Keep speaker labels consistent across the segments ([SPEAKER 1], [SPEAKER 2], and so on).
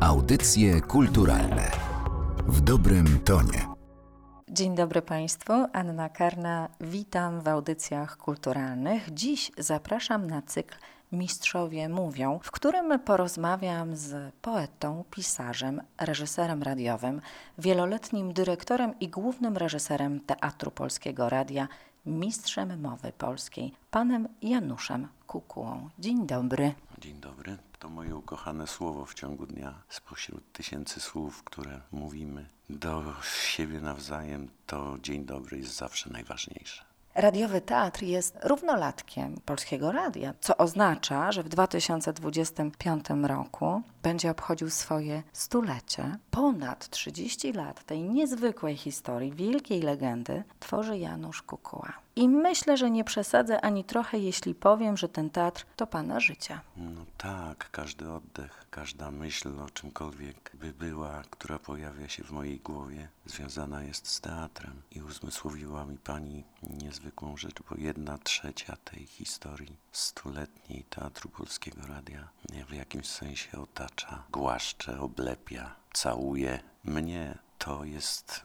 [SPEAKER 1] Audycje kulturalne w dobrym tonie.
[SPEAKER 2] Dzień dobry Państwu, Anna Karna, witam w audycjach kulturalnych. Dziś zapraszam na cykl Mistrzowie Mówią, w którym porozmawiam z poetą, pisarzem, reżyserem radiowym, wieloletnim dyrektorem i głównym reżyserem Teatru Polskiego Radia, mistrzem mowy polskiej, panem Januszem Kukułą. Dzień dobry.
[SPEAKER 3] Dzień dobry. To moje ukochane słowo w ciągu dnia. Spośród tysięcy słów, które mówimy do siebie nawzajem, to dzień dobry jest zawsze najważniejsze.
[SPEAKER 2] Radiowy Teatr jest równolatkiem Polskiego Radia, co oznacza, że w 2025 roku będzie obchodził swoje stulecie. Ponad 30 lat tej niezwykłej historii, wielkiej legendy tworzy Janusz Kukuła. I myślę, że nie przesadzę ani trochę, jeśli powiem, że ten teatr to pana życia.
[SPEAKER 3] No tak, każdy oddech, każda myśl o czymkolwiek by była, która pojawia się w mojej głowie, związana jest z teatrem. I uzmysłowiła mi pani niezwykłą rzecz, bo jedna trzecia tej historii stuletniej Teatru Polskiego Radia w jakimś sensie otacza, głaszcze, oblepia, całuje mnie. To jest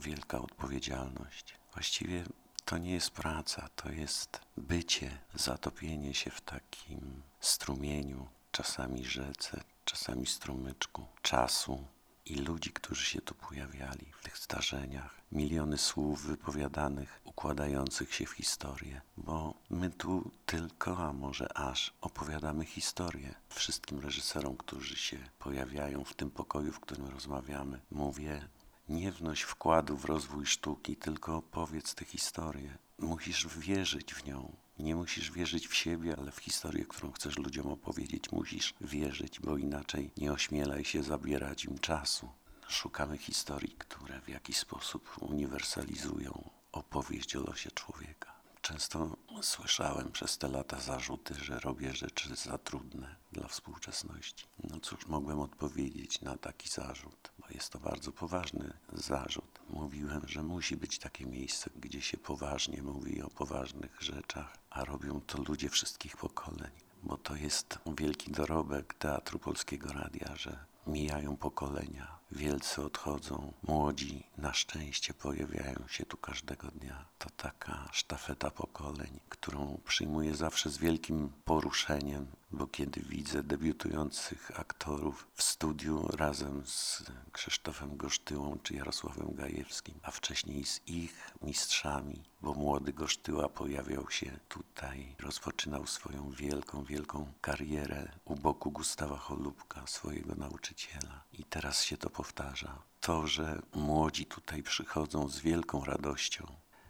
[SPEAKER 3] wielka odpowiedzialność. Właściwie to nie jest praca, to jest bycie, zatopienie się w takim strumieniu, czasami rzece, czasami strumyczku czasu i ludzi, którzy się tu pojawiali w tych zdarzeniach. Miliony słów wypowiadanych, układających się w historię, bo my tu tylko, a może aż opowiadamy historię. Wszystkim reżyserom, którzy się pojawiają w tym pokoju, w którym rozmawiamy, mówię, nie wnoś wkładu w rozwój sztuki, tylko opowiedz tę historię. Musisz wierzyć w nią. Nie musisz wierzyć w siebie, ale w historię, którą chcesz ludziom opowiedzieć, musisz wierzyć, bo inaczej nie ośmielaj się zabierać im czasu. Szukamy historii, które w jakiś sposób uniwersalizują opowieść o losie człowieka. Często słyszałem przez te lata zarzuty, że robię rzeczy za trudne dla współczesności. No cóż, mogłem odpowiedzieć na taki zarzut, bo jest to bardzo poważny zarzut. Mówiłem, że musi być takie miejsce, gdzie się poważnie mówi o poważnych rzeczach, a robią to ludzie wszystkich pokoleń. Bo to jest wielki dorobek Teatru Polskiego Radia, że mijają pokolenia, wielcy odchodzą, młodzi na szczęście pojawiają się tu każdego dnia. To taka sztafeta pokoleń, którą przyjmuję zawsze z wielkim poruszeniem, bo kiedy widzę debiutujących aktorów w studiu razem z Krzysztofem Gosztyłą czy Jarosławem Gajewskim, a wcześniej z ich mistrzami, bo młody Gosztyła pojawiał się tutaj, rozpoczynał swoją wielką, wielką karierę u boku Gustawa Cholubka, swojego nauczyciela. I teraz się to powtarza. To, że młodzi tutaj przychodzą z wielką radością,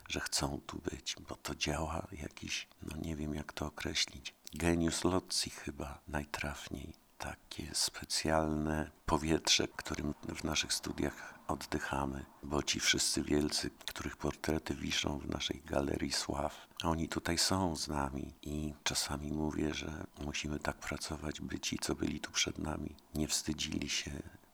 [SPEAKER 3] że chcą tu być, bo to działa jakiś, no nie wiem jak to określić, genius loci chyba najtrafniej. Takie specjalne powietrze, którym w naszych studiach oddychamy, bo ci wszyscy wielcy, których portrety wiszą w naszej galerii sław, oni tutaj są z nami i czasami mówię, że musimy tak pracować, by ci, co byli tu przed nami, nie wstydzili się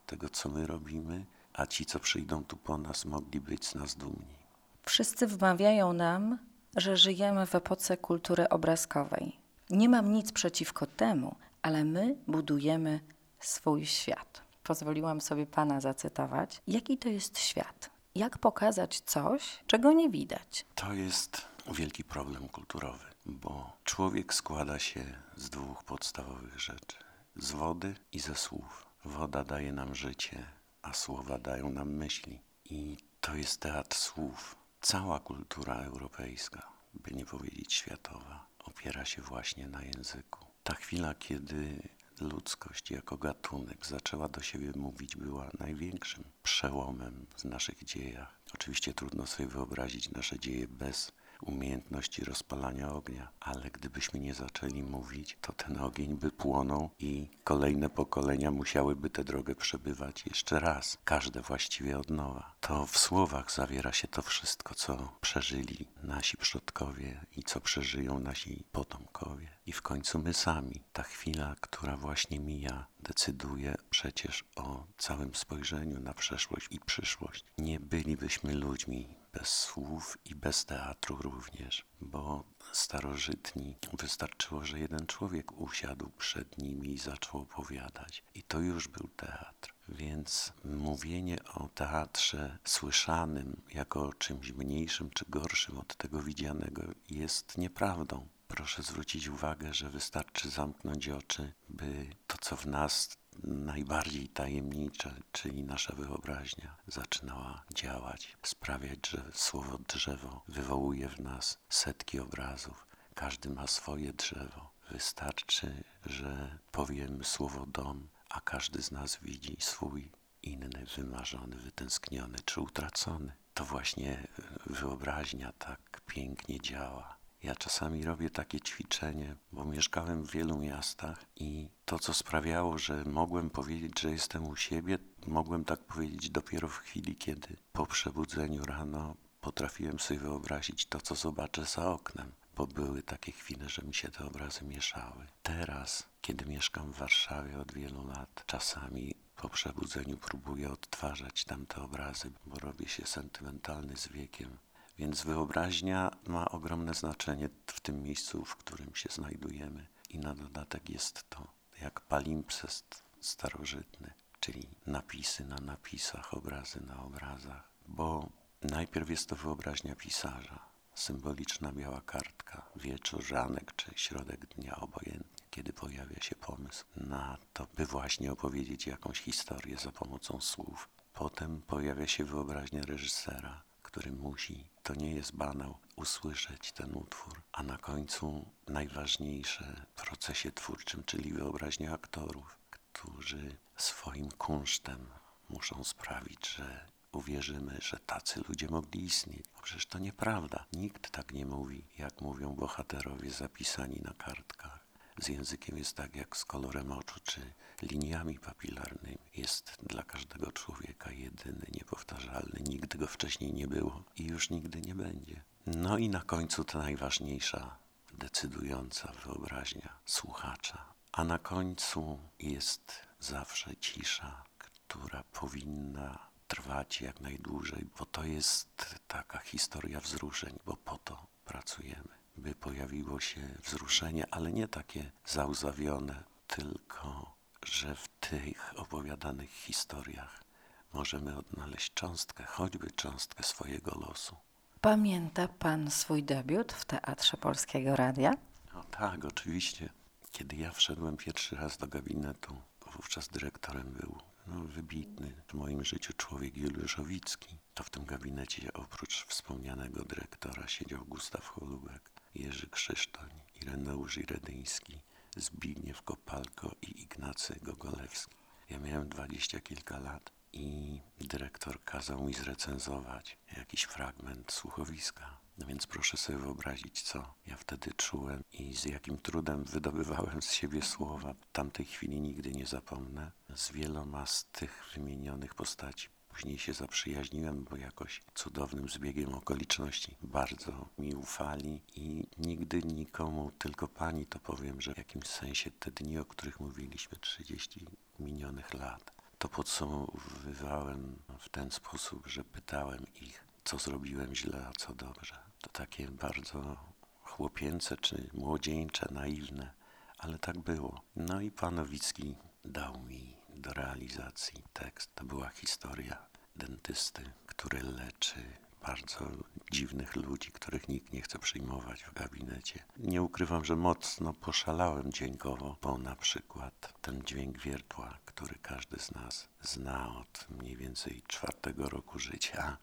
[SPEAKER 3] tego, co my robimy, a ci, co przyjdą tu po nas, mogli być z nas dumni.
[SPEAKER 2] Wszyscy wmawiają nam, że żyjemy w epoce kultury obrazkowej. Nie mam nic przeciwko temu, ale my budujemy swój świat. Pozwoliłam sobie Pana zacytować. Jaki to jest świat? Jak pokazać coś, czego nie widać?
[SPEAKER 3] To jest wielki problem kulturowy, bo człowiek składa się z dwóch podstawowych rzeczy: z wody i ze słów. Woda daje nam życie, a słowa dają nam myśli. I to jest teatr słów. Cała kultura europejska, by nie powiedzieć światowa, opiera się właśnie na języku. Ta chwila, kiedy ludzkość jako gatunek zaczęła do siebie mówić, była największym przełomem w naszych dziejach. Oczywiście trudno sobie wyobrazić nasze dzieje bez umiejętności rozpalania ognia, ale gdybyśmy nie zaczęli mówić, to ten ogień by płonął i kolejne pokolenia musiałyby tę drogę przebywać jeszcze raz, każde właściwie od nowa. To w słowach zawiera się to wszystko, co przeżyli nasi przodkowie i co przeżyją nasi potomkowie. I w końcu my sami. Ta chwila, która właśnie mija, decyduje przecież o całym spojrzeniu na przeszłość i przyszłość. Nie bylibyśmy ludźmi bez słów i bez teatru również, bo starożytni wystarczyło, że jeden człowiek usiadł przed nimi i zaczął opowiadać. I to już był teatr. Więc mówienie o teatrze słyszanym jako czymś mniejszym czy gorszym od tego widzianego jest nieprawdą. Proszę zwrócić uwagę, że wystarczy zamknąć oczy, by to, co w nas najbardziej tajemnicze, czyli nasza wyobraźnia, zaczynała działać, sprawiać, że słowo drzewo wywołuje w nas setki obrazów. Każdy ma swoje drzewo. Wystarczy, że powiem słowo dom, a każdy z nas widzi swój inny, wymarzony, wytęskniony czy utracony. To właśnie wyobraźnia tak pięknie działa. Ja czasami robię takie ćwiczenie, bo mieszkałem w wielu miastach i to, co sprawiało, że mogłem powiedzieć, że jestem u siebie, mogłem tak powiedzieć dopiero w chwili, kiedy po przebudzeniu rano potrafiłem sobie wyobrazić to, co zobaczę za oknem, bo były takie chwile, że mi się te obrazy mieszały. Teraz, kiedy mieszkam w Warszawie od wielu lat, czasami po przebudzeniu próbuję odtwarzać tamte obrazy, bo robię się sentymentalny z wiekiem więc wyobraźnia ma ogromne znaczenie w tym miejscu, w którym się znajdujemy. I na dodatek jest to jak palimpsest starożytny, czyli napisy na napisach, obrazy na obrazach. Bo najpierw jest to wyobraźnia pisarza, symboliczna biała kartka, wieczór, ranek czy środek dnia obojętnie, kiedy pojawia się pomysł na to, by właśnie opowiedzieć jakąś historię za pomocą słów. Potem pojawia się wyobraźnia reżysera, który musi, to nie jest banał, usłyszeć ten utwór, a na końcu najważniejsze w procesie twórczym, czyli wyobraźnia aktorów, którzy swoim kunsztem muszą sprawić, że uwierzymy, że tacy ludzie mogli istnieć. No przecież to nieprawda. Nikt tak nie mówi, jak mówią bohaterowie zapisani na kartkach. Z językiem jest tak jak z kolorem oczu czy liniami papilarnymi. Jest dla każdego człowieka jedyny, niepowtarzalny. Nigdy go wcześniej nie było i już nigdy nie będzie. No i na końcu ta najważniejsza, decydująca wyobraźnia słuchacza. A na końcu jest zawsze cisza, która powinna trwać jak najdłużej, bo to jest taka historia wzruszeń, bo po to pracujemy by pojawiło się wzruszenie, ale nie takie załzawione, tylko że w tych opowiadanych historiach możemy odnaleźć cząstkę, choćby cząstkę swojego losu.
[SPEAKER 2] Pamięta pan swój debiut w Teatrze Polskiego Radia?
[SPEAKER 3] No tak, oczywiście. Kiedy ja wszedłem pierwszy raz do gabinetu, wówczas dyrektorem był no, wybitny w moim życiu człowiek Juliusz Owicki. To w tym gabinecie oprócz wspomnianego dyrektora siedział Gustaw Holubek. Jerzy Krzysztoń, Ireneusz Iredyński, Zbigniew Kopalko i Ignacy Gogolewski. Ja miałem dwadzieścia kilka lat i dyrektor kazał mi zrecenzować jakiś fragment słuchowiska. No więc proszę sobie wyobrazić, co ja wtedy czułem i z jakim trudem wydobywałem z siebie słowa. Tamtej chwili nigdy nie zapomnę. Z wieloma z tych wymienionych postaci Później się zaprzyjaźniłem, bo jakoś cudownym zbiegiem okoliczności bardzo mi ufali i nigdy nikomu, tylko pani to powiem, że w jakimś sensie te dni, o których mówiliśmy, 30 minionych lat, to podsumowywałem w ten sposób, że pytałem ich, co zrobiłem źle, a co dobrze. To takie bardzo chłopięce czy młodzieńcze, naiwne, ale tak było. No i pan Nowicki dał mi do realizacji tekst. To była historia dentysty, który leczy bardzo dziwnych ludzi, których nikt nie chce przyjmować w gabinecie. Nie ukrywam, że mocno poszalałem dźwiękowo, bo na przykład ten dźwięk wiertła, który każdy z nas zna od mniej więcej czwartego roku życia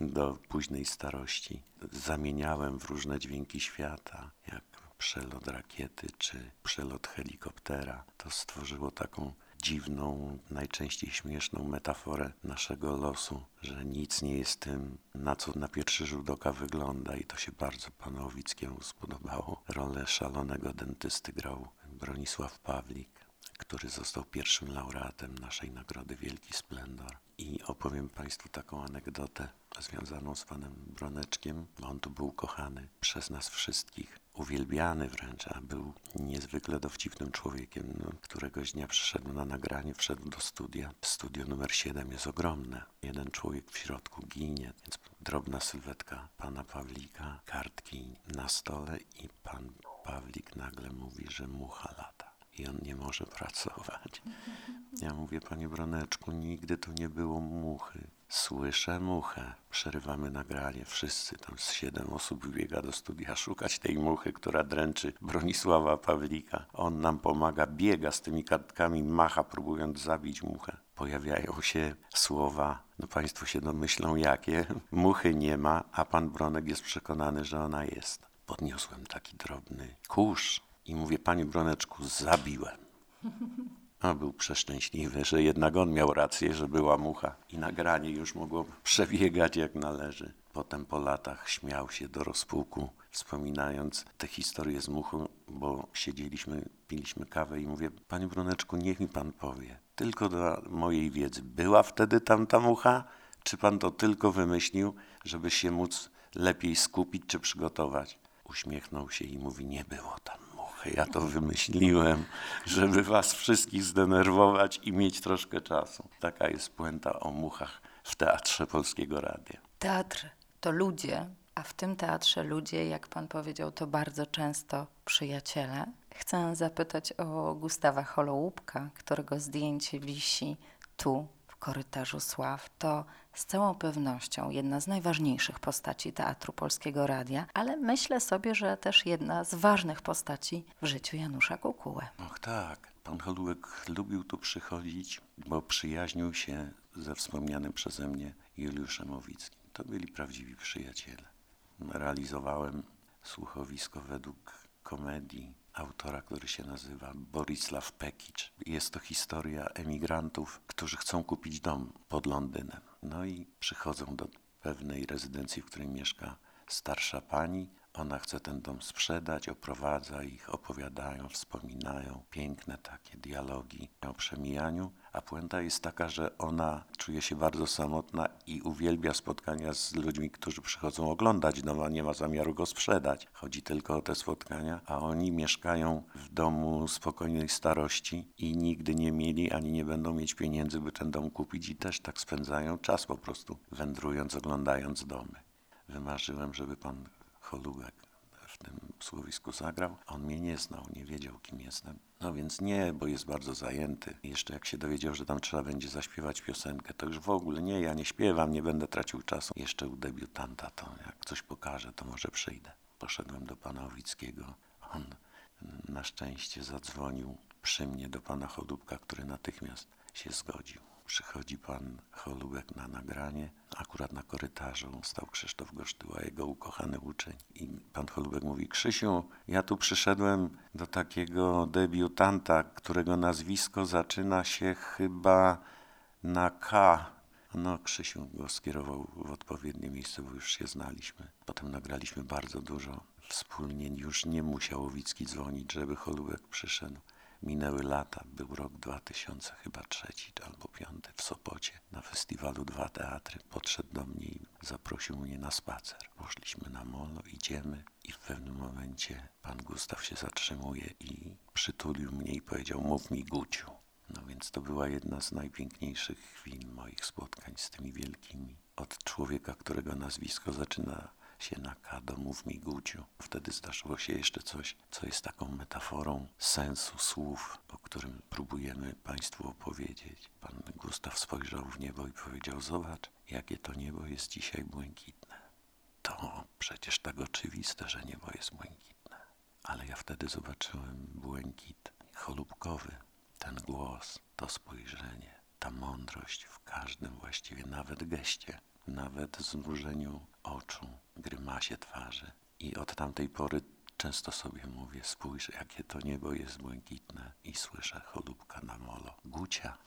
[SPEAKER 3] do późnej starości, zamieniałem w różne dźwięki świata, jak przelot rakiety czy przelot helikoptera. To stworzyło taką dziwną, najczęściej śmieszną metaforę naszego losu, że nic nie jest tym, na co na pierwszy rzut oka wygląda i to się bardzo panu Owickiemu spodobało. Rolę szalonego dentysty grał Bronisław Pawlik, który został pierwszym laureatem naszej nagrody Wielki Splendor. I opowiem Państwu taką anegdotę związaną z panem Broneczkiem. On tu był kochany przez nas wszystkich, uwielbiany wręcz, a był niezwykle dowcipnym człowiekiem. No, któregoś dnia przyszedł na nagranie, wszedł do studia. Studio numer 7 jest ogromne. Jeden człowiek w środku ginie, więc drobna sylwetka pana Pawlika, kartki na stole i pan Pawlik nagle mówi, że mucha lata i on nie może pracować. Ja mówię, panie Broneczku, nigdy tu nie było muchy. Słyszę muchę. Przerywamy nagranie. Wszyscy tam z siedem osób biega do studia szukać tej muchy, która dręczy Bronisława Pawlika. On nam pomaga, biega z tymi kartkami, macha, próbując zabić muchę. Pojawiają się słowa, no państwo się domyślą jakie. Muchy nie ma, a pan Bronek jest przekonany, że ona jest. Podniosłem taki drobny kurz i mówię, panie Broneczku, zabiłem. A był przeszczęśliwy, że jednak on miał rację, że była mucha i nagranie już mogło przebiegać jak należy. Potem po latach śmiał się do rozpuku, wspominając tę historię z muchą, bo siedzieliśmy, piliśmy kawę i mówię, panie Bruneczku, niech mi pan powie, tylko do mojej wiedzy, była wtedy tam ta mucha, czy pan to tylko wymyślił, żeby się móc lepiej skupić czy przygotować? Uśmiechnął się i mówi, nie było tam ja to wymyśliłem, żeby was wszystkich zdenerwować i mieć troszkę czasu. Taka jest puenta o muchach w Teatrze Polskiego Radia.
[SPEAKER 2] Teatr to ludzie, a w tym teatrze ludzie, jak pan powiedział, to bardzo często przyjaciele. Chcę zapytać o Gustawa Holołupka, którego zdjęcie wisi tu korytarzu sław to z całą pewnością jedna z najważniejszych postaci Teatru Polskiego Radia, ale myślę sobie, że też jedna z ważnych postaci w życiu Janusza Kukuły.
[SPEAKER 3] Och tak, pan Holubek lubił tu przychodzić, bo przyjaźnił się ze wspomnianym przeze mnie Juliuszem Owickim. To byli prawdziwi przyjaciele. Realizowałem słuchowisko według komedii autora, który się nazywa Borisław Pekic. Jest to historia emigrantów, którzy chcą kupić dom pod Londynem. No i przychodzą do pewnej rezydencji, w której mieszka starsza pani. Ona chce ten dom sprzedać, oprowadza ich, opowiadają, wspominają. Piękne takie dialogi o przemijaniu a puenta jest taka, że ona czuje się bardzo samotna i uwielbia spotkania z ludźmi, którzy przychodzą oglądać dom, a nie ma zamiaru go sprzedać. Chodzi tylko o te spotkania, a oni mieszkają w domu spokojnej starości i nigdy nie mieli ani nie będą mieć pieniędzy, by ten dom kupić i też tak spędzają czas po prostu wędrując, oglądając domy. Wymarzyłem, żeby pan Holubek w tym słuchowisku zagrał. On mnie nie znał, nie wiedział, kim jestem. No więc nie, bo jest bardzo zajęty. Jeszcze jak się dowiedział, że tam trzeba będzie zaśpiewać piosenkę, to już w ogóle nie, ja nie śpiewam, nie będę tracił czasu. Jeszcze u debiutanta to jak coś pokaże, to może przyjdę. Poszedłem do pana Owickiego. On na szczęście zadzwonił przy mnie do pana Chodubka, który natychmiast się zgodził przychodzi pan Holubek na nagranie. Akurat na korytarzu stał Krzysztof Gosztyła, jego ukochany uczeń. I pan Holubek mówi, Krzysiu, ja tu przyszedłem do takiego debiutanta, którego nazwisko zaczyna się chyba na K. No, Krzysiu go skierował w odpowiednie miejsce, bo już się znaliśmy. Potem nagraliśmy bardzo dużo. Wspólnie już nie musiał Owicki dzwonić, żeby Holubek przyszedł. Minęły lata, był rok 2000, chyba trzeci albo piąty w Sopocie na festiwalu Dwa Teatry. Podszedł do mnie i zaprosił mnie na spacer. Poszliśmy na molo, idziemy i w pewnym momencie pan Gustaw się zatrzymuje i przytulił mnie i powiedział mów mi Guciu. No więc to była jedna z najpiękniejszych chwil moich spotkań z tymi wielkimi. Od człowieka, którego nazwisko zaczyna się na mów mi Guciu. Wtedy zdarzyło się jeszcze coś, co jest taką metaforą sensu słów, o którym próbujemy Państwu opowiedzieć. Pan Gustaw spojrzał w niebo i powiedział, zobacz, jakie to niebo jest dzisiaj błękitne. To przecież tak oczywiste, że niebo jest błękitne. Ale ja wtedy zobaczyłem błękit cholubkowy, ten głos, to spojrzenie, ta mądrość w każdym właściwie nawet geście, nawet zmrużeniu oczu, grymasie twarzy. I od tamtej pory często sobie mówię, spójrz, jakie to niebo jest błękitne i słyszę cholubka na molo. Gucia,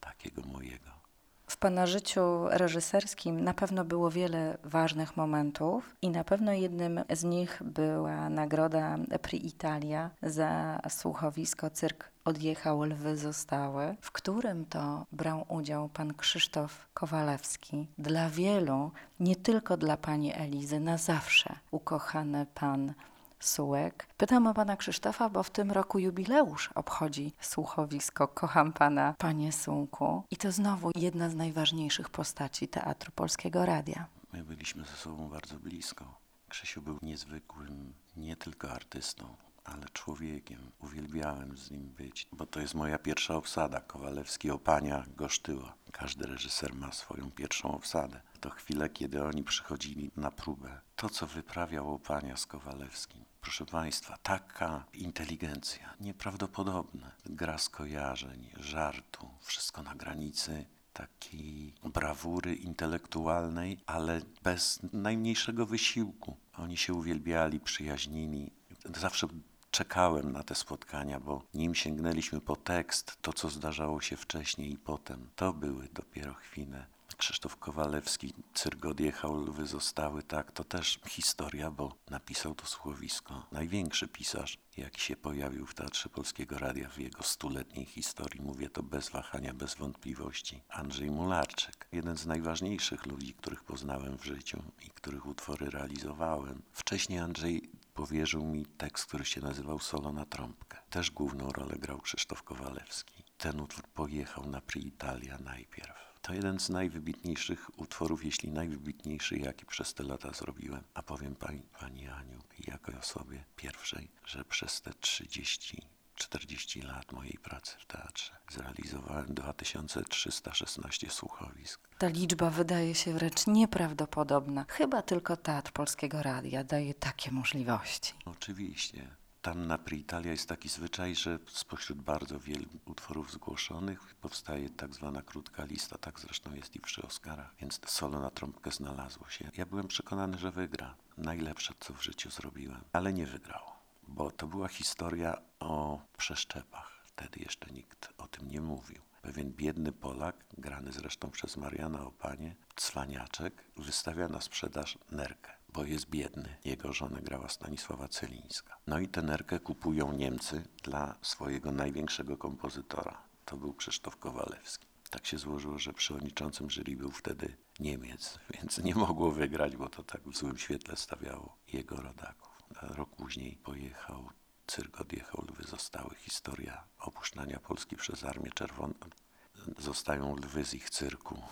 [SPEAKER 3] takiego mojego.
[SPEAKER 2] W Pana życiu reżyserskim na pewno było wiele ważnych momentów i na pewno jednym z nich była nagroda Pri Italia za słuchowisko Cyrk odjechał, lwy zostały, w którym to brał udział pan Krzysztof Kowalewski. Dla wielu, nie tylko dla pani Elizy, na zawsze ukochany pan Sułek. Pytam o pana Krzysztofa, bo w tym roku jubileusz obchodzi słuchowisko Kocham pana, panie Sułku. I to znowu jedna z najważniejszych postaci Teatru Polskiego Radia.
[SPEAKER 3] My byliśmy ze sobą bardzo blisko. Krzysiu był niezwykłym nie tylko artystą, ale człowiekiem. Uwielbiałem z nim być, bo to jest moja pierwsza obsada. Kowalewski Opania Gosztyła. Każdy reżyser ma swoją pierwszą obsadę. To chwilę, kiedy oni przychodzili na próbę. To, co wyprawiał Opania z Kowalewskim. Proszę Państwa, taka inteligencja, nieprawdopodobna. Gra skojarzeń, żartu, wszystko na granicy takiej brawury intelektualnej, ale bez najmniejszego wysiłku. Oni się uwielbiali, przyjaźnili. Zawsze czekałem na te spotkania, bo nim sięgnęliśmy po tekst, to co zdarzało się wcześniej i potem, to były dopiero chwile. Krzysztof Kowalewski, Cyrk odjechał, lwy zostały, tak, to też historia, bo napisał to słuchowisko. Największy pisarz, jaki się pojawił w Teatrze Polskiego Radia w jego stuletniej historii, mówię to bez wahania, bez wątpliwości, Andrzej Mularczyk. Jeden z najważniejszych ludzi, których poznałem w życiu i których utwory realizowałem. Wcześniej Andrzej powierzył mi tekst, który się nazywał Solo na trąbkę. Też główną rolę grał Krzysztof Kowalewski. Ten utwór pojechał na Pri Italia najpierw. To jeden z najwybitniejszych utworów, jeśli najwybitniejszy, jaki przez te lata zrobiłem. A powiem pani, pani Aniu, jako osobie pierwszej, że przez te 30 40 lat mojej pracy w teatrze. Zrealizowałem 2316 słuchowisk.
[SPEAKER 2] Ta liczba wydaje się wręcz nieprawdopodobna. Chyba tylko Teatr Polskiego Radia daje takie możliwości.
[SPEAKER 3] Oczywiście. Tam na Italia jest taki zwyczaj, że spośród bardzo wielu utworów zgłoszonych powstaje tak zwana krótka lista. Tak zresztą jest i przy Oscarach, więc solo na trąbkę znalazło się. Ja byłem przekonany, że wygra. Najlepsze, co w życiu zrobiłem, ale nie wygrało, bo to była historia o przeszczepach. Wtedy jeszcze nikt o tym nie mówił. Pewien biedny Polak, grany zresztą przez Mariana Opanie, cwaniaczek, wystawia na sprzedaż nerkę bo jest biedny. Jego żonę grała Stanisława Celińska. No i tę nerkę kupują Niemcy dla swojego największego kompozytora. To był Krzysztof Kowalewski. Tak się złożyło, że przewodniczącym jury był wtedy Niemiec, więc nie mogło wygrać, bo to tak w złym świetle stawiało jego rodaków. Rok później pojechał, cyrk odjechał, lwy zostały. Historia opuszczania Polski przez Armię Czerwoną. Zostają lwy z ich cyrku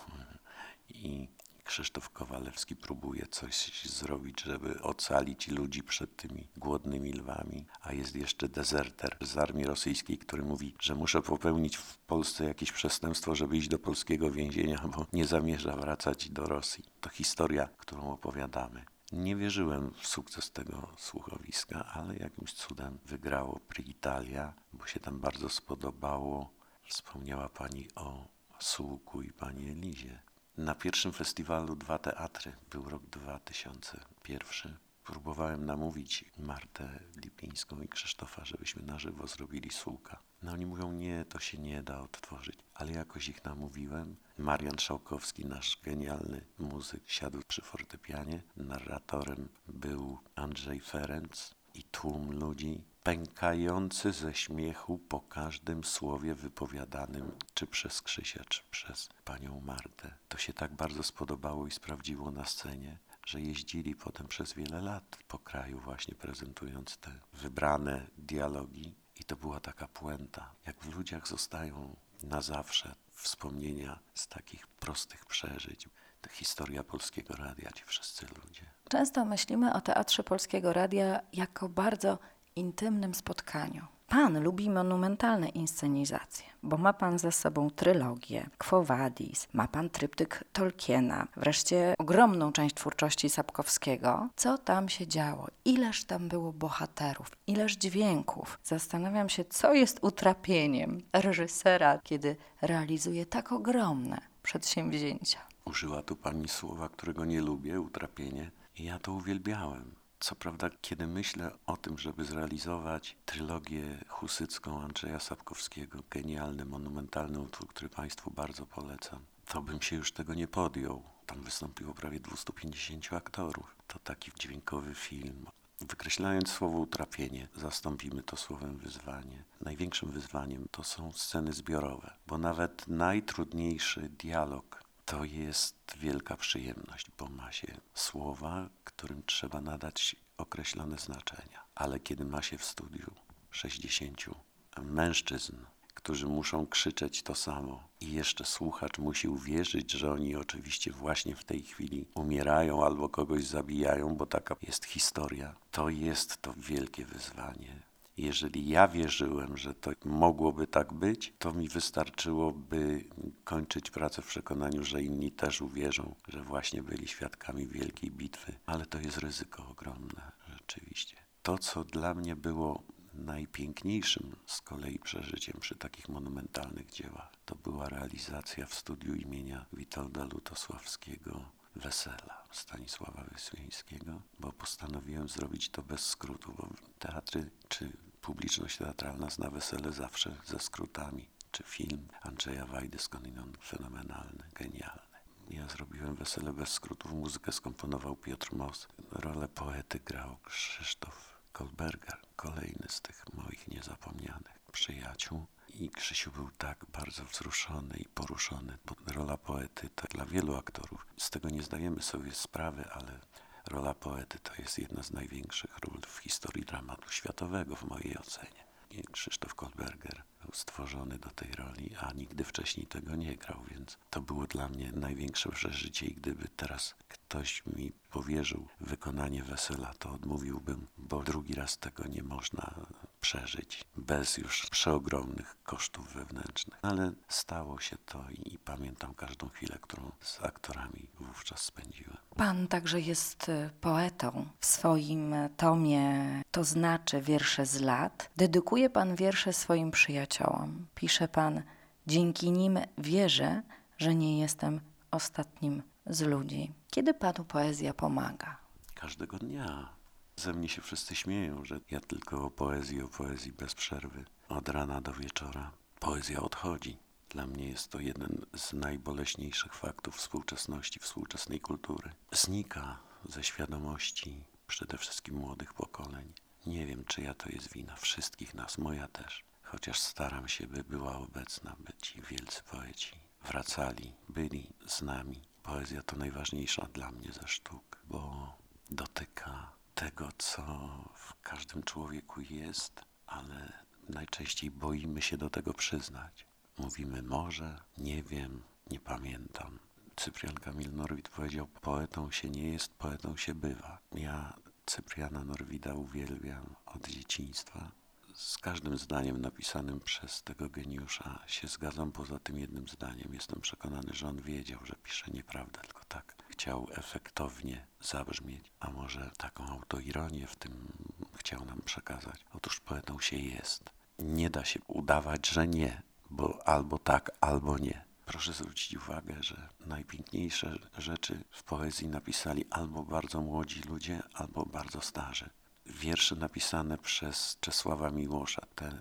[SPEAKER 3] i Krzysztof Kowalewski próbuje coś zrobić, żeby ocalić ludzi przed tymi głodnymi lwami, a jest jeszcze dezerter z armii rosyjskiej, który mówi, że muszę popełnić w Polsce jakieś przestępstwo, żeby iść do polskiego więzienia, bo nie zamierza wracać do Rosji. To historia, którą opowiadamy. Nie wierzyłem w sukces tego słuchowiska, ale jakimś cudem wygrało Pri Italia, bo się tam bardzo spodobało. Wspomniała Pani o Sułku i Pani Elizie. Na pierwszym festiwalu Dwa Teatry, był rok 2001, próbowałem namówić Martę Lipińską i Krzysztofa, żebyśmy na żywo zrobili Sułka. No oni mówią, nie, to się nie da odtworzyć. Ale jakoś ich namówiłem. Marian Szałkowski, nasz genialny muzyk, siadł przy fortepianie. Narratorem był Andrzej Ferenc i tłum ludzi pękający ze śmiechu po każdym słowie wypowiadanym, czy przez Krzysia, czy przez panią Martę. To się tak bardzo spodobało i sprawdziło na scenie, że jeździli potem przez wiele lat po kraju właśnie prezentując te wybrane dialogi i to była taka puenta. Jak w ludziach zostają na zawsze wspomnienia z takich prostych przeżyć. To historia Polskiego Radia, ci wszyscy ludzie.
[SPEAKER 2] Często myślimy o Teatrze Polskiego Radia jako bardzo intymnym spotkaniu. Pan lubi monumentalne inscenizacje, bo ma pan ze sobą trylogię, Quo Vadis, ma pan tryptyk Tolkiena, wreszcie ogromną część twórczości Sapkowskiego. Co tam się działo? Ileż tam było bohaterów, ileż dźwięków. Zastanawiam się, co jest utrapieniem reżysera, kiedy realizuje tak ogromne przedsięwzięcia.
[SPEAKER 3] Użyła tu pani słowa, którego nie lubię, utrapienie. I ja to uwielbiałem. Co prawda, kiedy myślę o tym, żeby zrealizować trylogię husycką Andrzeja Sapkowskiego, genialny, monumentalny utwór, który Państwu bardzo polecam, to bym się już tego nie podjął. Tam wystąpiło prawie 250 aktorów. To taki dźwiękowy film Wykreślając słowo utrapienie, zastąpimy to słowem wyzwanie. Największym wyzwaniem to są sceny zbiorowe, bo nawet najtrudniejszy dialog to jest wielka przyjemność, bo ma się słowa, którym trzeba nadać określone znaczenia. Ale kiedy ma się w studiu 60 mężczyzn, którzy muszą krzyczeć to samo i jeszcze słuchacz musi uwierzyć, że oni oczywiście właśnie w tej chwili umierają albo kogoś zabijają, bo taka jest historia, to jest to wielkie wyzwanie. Jeżeli ja wierzyłem, że to mogłoby tak być, to mi wystarczyłoby kończyć pracę w przekonaniu, że inni też uwierzą, że właśnie byli świadkami wielkiej bitwy. Ale to jest ryzyko ogromne, rzeczywiście. To, co dla mnie było najpiękniejszym z kolei przeżyciem przy takich monumentalnych dziełach to była realizacja w studiu imienia Witolda Lutosławskiego Wesela Stanisława Wyszyńskiego, bo postanowiłem zrobić to bez skrótu, bo teatry czy publiczność teatralna zna wesele zawsze ze skrótami, czy film Andrzeja Wajdy skądinąd fenomenalny, genialny. Ja zrobiłem wesele bez skrótów, muzykę skomponował Piotr Mos, rolę poety grał Krzysztof Kolberger, kolejny z tych moich niezapomnianych przyjaciół. I Krzysiu był tak bardzo wzruszony i poruszony, rola poety to dla wielu aktorów, z tego nie zdajemy sobie sprawy, ale rola poety to jest jedna z największych ról w historii dramatu światowego w mojej ocenie. I Krzysztof Kolberger był stworzony do tej roli, a nigdy wcześniej tego nie grał, więc to było dla mnie największe przeżycie i gdyby teraz ktoś mi powierzył wykonanie wesela, to odmówiłbym, bo drugi raz tego nie można przeżyć bez już przeogromnych kosztów wewnętrznych. Ale stało się to i, i pamiętam każdą chwilę, którą z aktorami wówczas spędziłem.
[SPEAKER 2] Pan także jest y, poetą. W swoim tomie To znaczy wiersze z lat dedykuje pan wiersze swoim przyjaciołom. Pisze pan: Dzięki nim wierzę, że nie jestem ostatnim z ludzi. Kiedy panu poezja pomaga?
[SPEAKER 3] Każdego dnia. Ze mnie się wszyscy śmieją, że ja tylko o poezji, o poezji bez przerwy, od rana do wieczora. Poezja odchodzi. Dla mnie jest to jeden z najboleśniejszych faktów współczesności, współczesnej kultury. Znika ze świadomości przede wszystkim młodych pokoleń. Nie wiem, czyja to jest wina. Wszystkich nas, moja też. Chociaż staram się, by była obecna, by ci wielcy poeci wracali, byli z nami. Poezja to najważniejsza dla mnie ze sztuk, bo dotyka tego, co w każdym człowieku jest, ale najczęściej boimy się do tego przyznać. Mówimy może, nie wiem, nie pamiętam. Cyprian Kamil Norwid powiedział, poetą się nie jest, poetą się bywa. Ja Cypriana Norwida uwielbiam od dzieciństwa. Z każdym zdaniem napisanym przez tego geniusza się zgadzam, poza tym jednym zdaniem. Jestem przekonany, że on wiedział, że pisze nieprawdę, tylko tak chciał efektownie zabrzmieć, a może taką autoironię w tym chciał nam przekazać. Otóż poetą się jest. Nie da się udawać, że nie, bo albo tak, albo nie. Proszę zwrócić uwagę, że najpiękniejsze rzeczy w poezji napisali albo bardzo młodzi ludzie, albo bardzo starzy. Wiersze napisane przez Czesława Miłosza, te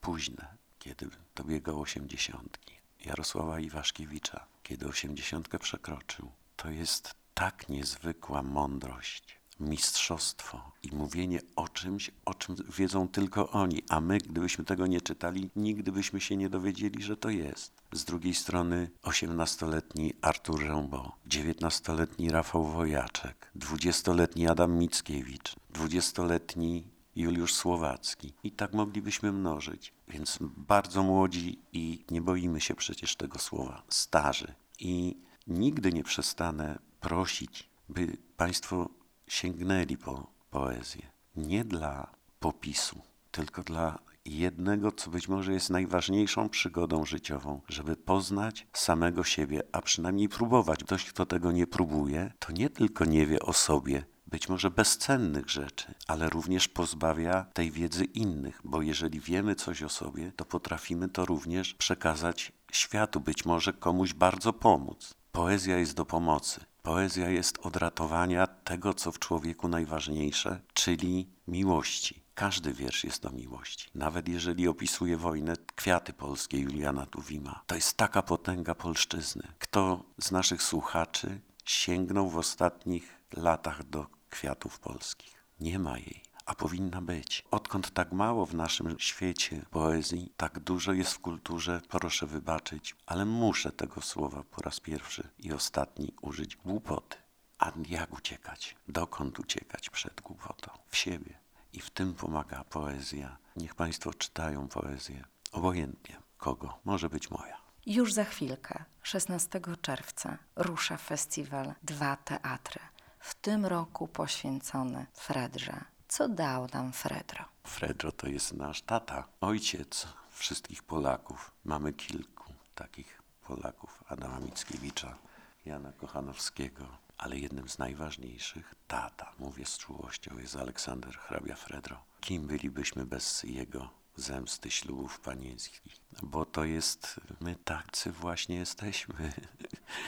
[SPEAKER 3] późne, kiedy dobiegał osiemdziesiątki. Jarosława Iwaszkiewicza, kiedy osiemdziesiątkę przekroczył. To jest tak niezwykła mądrość, mistrzostwo i mówienie o czymś, o czym wiedzą tylko oni, a my, gdybyśmy tego nie czytali, nigdy byśmy się nie dowiedzieli, że to jest. Z drugiej strony osiemnastoletni Artur Rzębo, dziewiętnastoletni Rafał Wojaczek, dwudziestoletni Adam Mickiewicz, dwudziestoletni Juliusz Słowacki. I tak moglibyśmy mnożyć. Więc bardzo młodzi i nie boimy się przecież tego słowa, starzy. I nigdy nie przestanę prosić, by Państwo sięgnęli po poezję. Nie dla popisu, tylko dla jednego, co być może jest najważniejszą przygodą życiową, żeby poznać samego siebie, a przynajmniej próbować. Ktoś, kto tego nie próbuje, to nie tylko nie wie o sobie, być może bezcennych rzeczy, ale również pozbawia tej wiedzy innych, bo jeżeli wiemy coś o sobie, to potrafimy to również przekazać światu, być może komuś bardzo pomóc. Poezja jest do pomocy. Poezja jest od ratowania tego, co w człowieku najważniejsze, czyli miłości. Każdy wiersz jest o miłości. Nawet jeżeli opisuje wojnę, kwiaty polskie Juliana Tuwima. To jest taka potęga polszczyzny. Kto z naszych słuchaczy sięgnął w ostatnich latach do kwiatów polskich? Nie ma jej a powinna być. Odkąd tak mało w naszym świecie poezji, tak dużo jest w kulturze, proszę wybaczyć, ale muszę tego słowa po raz pierwszy i ostatni użyć głupoty. A jak uciekać? Dokąd uciekać przed głupotą? W siebie. I w tym pomaga poezja. Niech Państwo czytają poezję. Obojętnie kogo. Może być moja.
[SPEAKER 2] Już za chwilkę, 16 czerwca, rusza festiwal Dwa Teatry. W tym roku poświęcony Fredrze. Co dał nam Fredro?
[SPEAKER 3] Fredro to jest nasz tata, ojciec wszystkich Polaków. Mamy kilku takich Polaków. Adama Mickiewicza, Jana Kochanowskiego, ale jednym z najważniejszych, tata, mówię z czułością, jest Aleksander hrabia Fredro. Kim bylibyśmy bez jego zemsty ślubów panieńskich? Bo to jest, my tacy właśnie jesteśmy.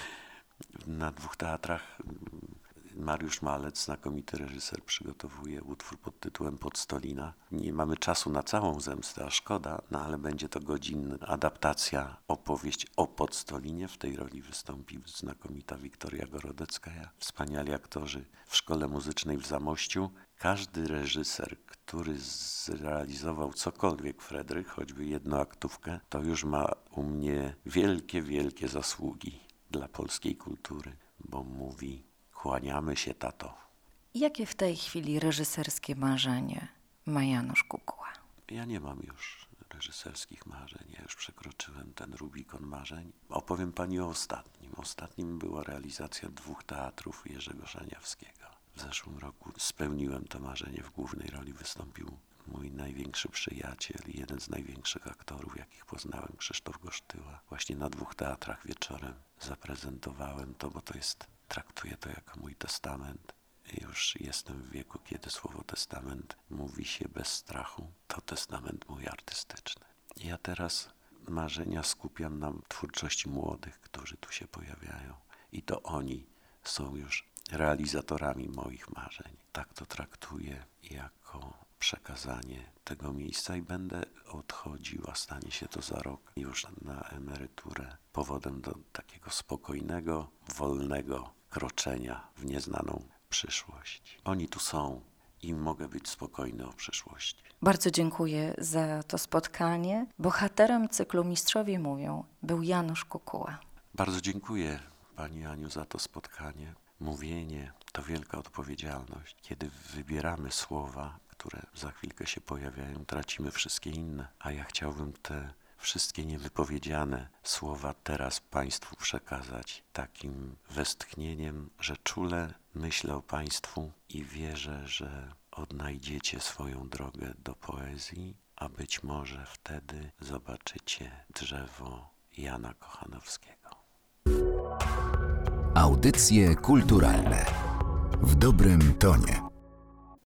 [SPEAKER 3] Na dwóch teatrach Mariusz Malec, znakomity reżyser, przygotowuje utwór pod tytułem Podstolina. Nie mamy czasu na całą zemstę, a szkoda, no ale będzie to godzinna adaptacja, opowieść o Podstolinie. W tej roli wystąpi znakomita Wiktoria Gorodecka, wspaniali aktorzy w Szkole Muzycznej w Zamościu. Każdy reżyser, który zrealizował cokolwiek Fredryk, choćby jednoaktówkę, to już ma u mnie wielkie, wielkie zasługi dla polskiej kultury, bo mówi Kłaniamy się, tato.
[SPEAKER 2] Jakie w tej chwili reżyserskie marzenie ma Janusz Kukuła?
[SPEAKER 3] Ja nie mam już reżyserskich marzeń. Ja już przekroczyłem ten Rubikon marzeń. Opowiem pani o ostatnim. Ostatnim była realizacja dwóch teatrów Jerzego Szaniawskiego. W zeszłym roku spełniłem to marzenie. W głównej roli wystąpił mój największy przyjaciel i jeden z największych aktorów, jakich poznałem, Krzysztof Gosztyła. Właśnie na dwóch teatrach wieczorem zaprezentowałem to, bo to jest traktuję to jako mój testament. Już jestem w wieku, kiedy słowo testament mówi się bez strachu. To testament mój artystyczny. Ja teraz marzenia skupiam na twórczości młodych, którzy tu się pojawiają. I to oni są już realizatorami moich marzeń. Tak to traktuję jako przekazanie tego miejsca i będę odchodził, a stanie się to za rok już na emeryturę, powodem do takiego spokojnego, wolnego kroczenia w nieznaną przyszłość. Oni tu są i mogę być spokojny o przyszłości.
[SPEAKER 2] Bardzo dziękuję za to spotkanie. Bohaterem cyklu Mistrzowie Mówią był Janusz Kukuła.
[SPEAKER 3] Bardzo dziękuję Pani Aniu za to spotkanie. Mówienie to wielka odpowiedzialność. Kiedy wybieramy słowa, które za chwilkę się pojawiają, tracimy wszystkie inne. A ja chciałbym te wszystkie niewypowiedziane słowa teraz Państwu przekazać takim westchnieniem, że czule myślę o Państwu i wierzę, że odnajdziecie swoją drogę do poezji, a być może wtedy zobaczycie drzewo Jana Kochanowskiego.
[SPEAKER 1] Audycje kulturalne w dobrym tonie.